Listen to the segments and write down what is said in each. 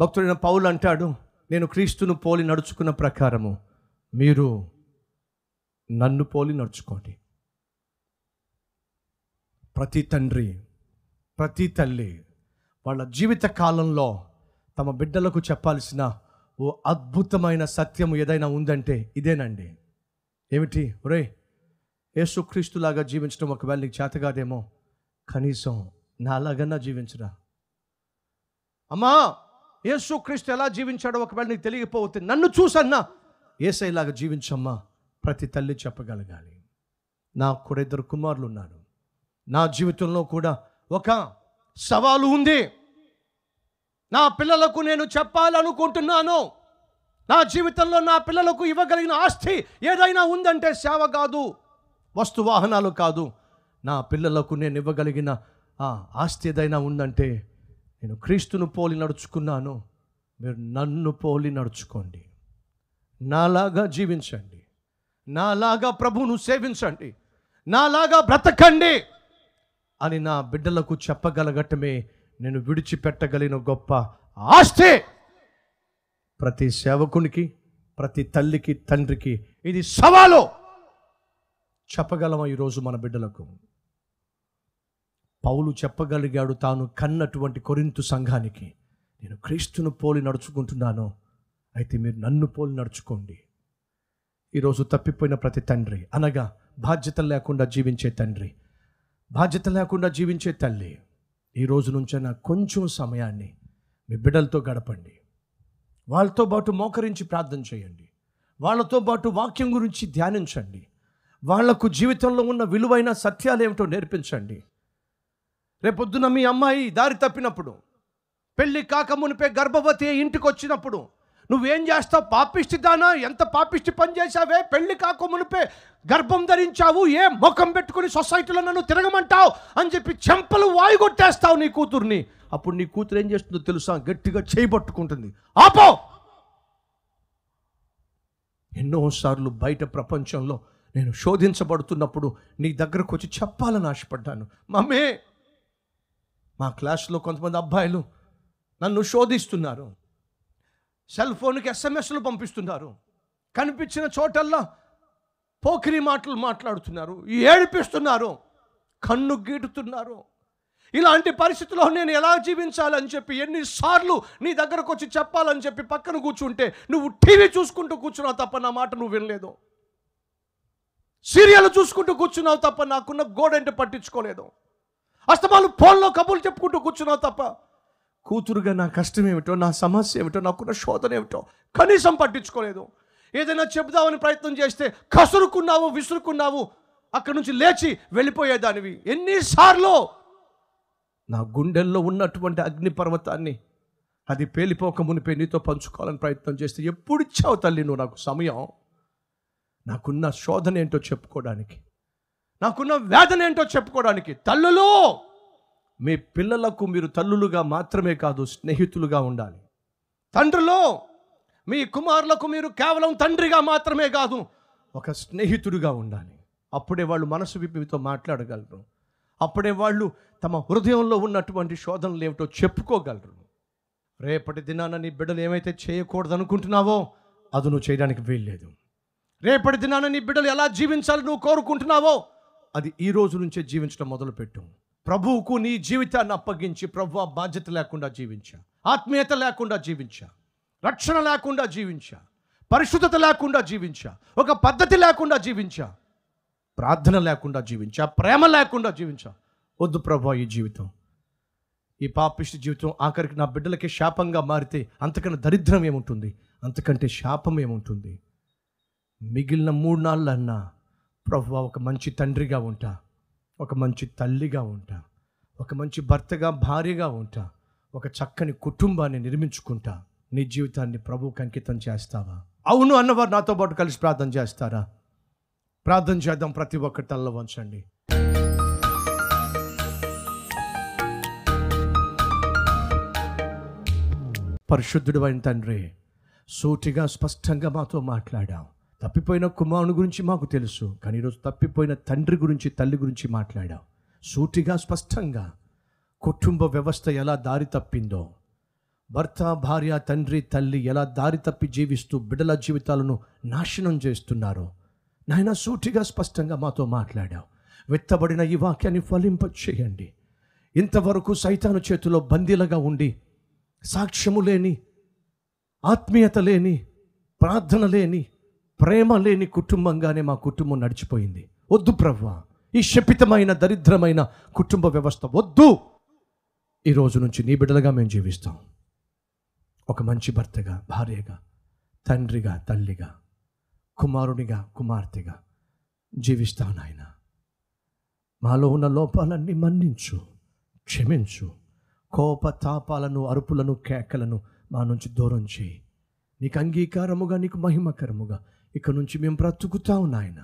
భక్తుడైన పౌలు అంటాడు నేను క్రీస్తును పోలి నడుచుకున్న ప్రకారము మీరు నన్ను పోలి నడుచుకోండి. ప్రతి తండ్రి ప్రతి తల్లి వాళ్ళ జీవిత కాలంలో తమ బిడ్డలకు చెప్పాల్సిన ఓ అద్భుతమైన సత్యం ఏదైనా ఉందంటే ఇదేనండి. ఏమిటి? ఒరే యేసుక్రీస్తులాగా జీవించడం ఒకవేళ నీకు చేత కాదేమో కనీసం నాలాగన్నా జీవించరా? అమ్మా! యేసుక్రీస్తు ఎలా జీవించాడో ఒకవేళ నీకు తెలియకపోతే నన్ను చూసన్నా. ఏసైలాగా జీవించమ్మా. ప్రతి తల్లి చెప్పగలగాలి. నాకు కూడా ఇద్దరు కుమారులు ఉన్నారు నా జీవితంలో కూడా ఒక సవాలు ఉంది. నా పిల్లలకు నేను చెప్పాలనుకుంటున్నాను. నా జీవితంలో నా పిల్లలకు ఇవ్వగలిగిన ఆస్తి ఏదైనా ఉందంటే సేవ కాదు వస్తు వాహనాలు కాదు. నా పిల్లలకు నేను ఇవ్వగలిగిన ఆస్తి ఏదైనా ఉందంటే నేను క్రీస్తును పోలి నడుచుకున్నాను. మీరు నన్ను పోలి నడుచుకోండి. నాలాగా జీవించండి. నాలాగా ప్రభువును సేవించండి. నాలాగా బ్రతకండి అని నా బిడ్డలకు చెప్పగలగటమే నేను విడిచిపెట్టగలిగిన గొప్ప ఆస్తి. ప్రతి సేవకునికి ప్రతి తల్లికి తండ్రికి ఇది సవాలు. చెప్పగలమా ఈరోజు మన బిడ్డలకు? పౌలు చెప్పగలిగాడు తాను కన్నటువంటి కొరింతు సంఘానికి నేను క్రీస్తును పోలి నడుచుకుంటున్నాను అయితే మీరు నన్ను పోలి నడుచుకోండి. ఈరోజు తప్పిపోయిన ప్రతి తండ్రి అనగా బాధ్యత లేకుండా జీవించే తండ్రి బాధ్యత లేకుండా జీవించే తల్లి ఈ రోజు నుంచైనా కొంచెం సమయాన్ని మీ బిడ్డలతో గడపండి. వాళ్ళతో పాటు మోకరించి ప్రార్థన చేయండి. వాళ్ళతో పాటు వాక్యం గురించి ధ్యానించండి. వాళ్ళకు జీవితంలో ఉన్న విలువైన సత్యాలు ఏమిటో నేర్పించండి. రేపొద్దున మీ అమ్మాయి దారి తప్పినప్పుడు పెళ్ళి కాక మునిపే గర్భవతి ఇంటికి వచ్చినప్పుడు నువ్వేం చేస్తావు? పాపిష్టి దానా? ఎంత పాపిష్టి పని చేశావే? పెళ్ళి కాక మునిపే గర్భం ధరించావు? ఏ ముఖం పెట్టుకుని సొసైటీలో నన్ను తిరగమంటావు? అని చెప్పి చెంపలు వాయుగొట్టేస్తావు నీ కూతుర్ని. అప్పుడు నీ కూతురు ఏం చేస్తుందో తెలుసా? గట్టిగా చేయబట్టుకుంటుంది ఆపో! ఎన్నోసార్లు బయట ప్రపంచంలో నేను శోధించబడుతున్నప్పుడు నీ దగ్గరకు వచ్చి చెప్పాలని ఆశపడ్డాను. మమ్మీ! మా క్లాస్లో కొంతమంది అబ్బాయిలు నన్ను శోధిస్తున్నారు. సెల్ ఫోన్కి ఎస్ఎంఎస్లు పంపిస్తున్నారు. కనిపించిన చోటల్లా పోకిరి మాటలు మాట్లాడుతున్నారు. ఏడిపిస్తున్నారు. కన్ను గీటుతున్నారు. ఇలాంటి పరిస్థితుల్లో నేను ఎలా జీవించాలని చెప్పి ఎన్నిసార్లు నీ దగ్గరకు వచ్చి చెప్పాలని చెప్పి పక్కన కూర్చుంటే నువ్వు టీవీ చూసుకుంటూ కూర్చున్నావు తప్ప నా మాట నువ్వు వినలేదు. సీరియల్ చూసుకుంటూ కూర్చున్నావు తప్ప నాకున్న గోడంటే పట్టించుకోలేదు. అస్తమాలు ఫోన్లో కబుర్లు చెప్పుకుంటూ కూర్చున్నావు తప్ప కూతురుగా నా కష్టం ఏమిటో నా సమస్య ఏమిటో నాకున్న శోధన ఏమిటో కనీసం పట్టించుకోలేదు. ఏదైనా చెబుదామని ప్రయత్నం చేస్తే కసురుకున్నావు విసురుకున్నావు అక్కడి నుంచి లేచి వెళ్ళిపోయేదానివి. ఎన్నిసార్లు? నా గుండెల్లో ఉన్నటువంటి అగ్నిపర్వతాన్ని అది పేలిపోక మునిపే నీతో పంచుకోవాలని ప్రయత్నం చేస్తే ఎప్పుడు ఇచ్చావు తల్లి నువ్వు నాకు సమయం? నాకున్న శోధన ఏంటో చెప్పుకోవడానికి. నాకున్న వేదన ఏంటో చెప్పుకోవడానికి తల్లులు మీ పిల్లలకు మీరు తల్లులుగా మాత్రమే కాదు స్నేహితులుగా ఉండాలి. తండ్రులు మీ కుమారులకు మీరు కేవలం తండ్రిగా మాత్రమే కాదు ఒక స్నేహితుడిగా ఉండాలి. అప్పుడే వాళ్ళు మనసు విప్పితో మాట్లాడగలరు. అప్పుడే వాళ్ళు తమ హృదయంలో ఉన్నటువంటి శోధనలు ఏమిటో చెప్పుకోగలరు. రేపటి దినాన నీ బిడ్డలు ఏమైతే చేయకూడదు అనుకుంటున్నావో అది నువ్వు చేయడానికి వీల్లేదు. రేపటి దినాన నీ బిడ్డలు ఎలా జీవించాలి నువ్వు కోరుకుంటున్నావో అది ఈ రోజు నుంచే జీవించడం మొదలుపెట్టు. ప్రభువుకు నీ జీవితాన్ని అప్పగించి ప్రభు బాధ్యత లేకుండా జీవించా. ఆత్మీయత లేకుండా జీవించా. రక్షణ లేకుండా జీవించా. పరిశుద్ధత లేకుండా జీవించా. ఒక పద్ధతి లేకుండా జీవించా. ప్రార్థన లేకుండా జీవించా. ప్రేమ లేకుండా జీవించా. వద్దు ప్రభు ఈ జీవితం. ఈ పాపిష్టి జీవితం ఆఖరికి నా బిడ్డలకి శాపంగా మారితే అంతకన్నా దరిద్రం ఏముంటుంది? అంతకంటే శాపం ఏముంటుంది? మిగిలిన మూడు నాళ్ళన్నా ప్రభు ఒక మంచి తండ్రిగా ఉంటా. ఒక మంచి తల్లిగా ఉంటా. ఒక మంచి భర్తగా భార్యగా ఉంటా. ఒక చక్కని కుటుంబాన్ని నిర్మించుకుంటా. నీ జీవితాన్ని ప్రభువుకి అంకితం చేస్తావా? అవును అన్నవారు నాతో పాటు కలిసి ప్రార్థన చేస్తారా? ప్రార్థన చేద్దాం ప్రతి ఒక్కరి తల్ల వంచండి. పరిశుద్ధుడు అయిన తండ్రి సూటిగా స్పష్టంగా మాతో మాట్లాడాం తప్పిపోయిన కుమారుని గురించి మాకు తెలుసు. కానీ ఈరోజు తప్పిపోయిన తండ్రి గురించి తల్లి గురించి మాట్లాడాం సూటిగా స్పష్టంగా. కుటుంబ వ్యవస్థ ఎలా దారి తప్పిందో. భర్త భార్య తండ్రి తల్లి ఎలా దారి తప్పి జీవిస్తూ బిడ్డల జీవితాలను నాశనం చేస్తున్నారో. నాయన సూటిగా స్పష్టంగా మాతో మాట్లాడావు. వెత్తబడిన ఈ వాక్యాన్ని ఫలింప చేయండి. ఇంతవరకు సైతాను చేతిలో బందీలుగా ఉండి సాక్ష్యము లేని ఆత్మీయత లేని ప్రార్థన లేని ప్రేమ లేని కుటుంబంగానే మా కుటుంబం నడిచిపోయింది. వద్దు ప్రవ్వా. ఈ శపితమైన దరిద్రమైన కుటుంబ వ్యవస్థ వద్దు. ఈ రోజు నుంచి నీ బిడ్డలుగా మేము జీవిస్తాం. ఒక మంచి భర్తగా భార్యగా తండ్రిగా తల్లిగా కుమారునిగా కుమార్తెగా జీవిస్తాను నాయన. మాలో ఉన్న లోపాలన్నీ మన్నించు క్షమించు. కోప తాపాలను అరుపులను కేకలను మా నుంచి దూరం చేయి. నీకు అంగీకారముగా నీకు మహిమకరముగా ఇక నుంచి మేము బ్రతుకుతాం నాయన.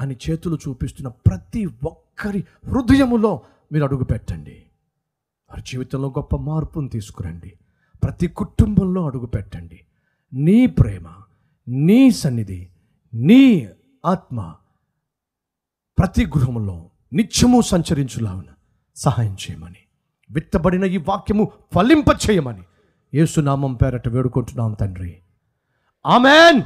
అని చేతులు చూపిస్తున్న ప్రతి ఒక్కరి హృదయములో మీరు అడుగు పెట్టండి వారి జీవితంలో గొప్ప మార్పును తీసుకురండి. ప్రతి కుటుంబంలో అడుగు పెట్టండి నీ ప్రేమ నీ సన్నిధి నీ ఆత్మ ప్రతి గృహములో నిత్యము సంచరించులావున సహాయం చేయమని విత్తబడిన ఈ వాక్యము ఫలింప చేయమని యేసునామం పేరట వేడుకుంటున్నాం తండ్రి. ఆమెన్!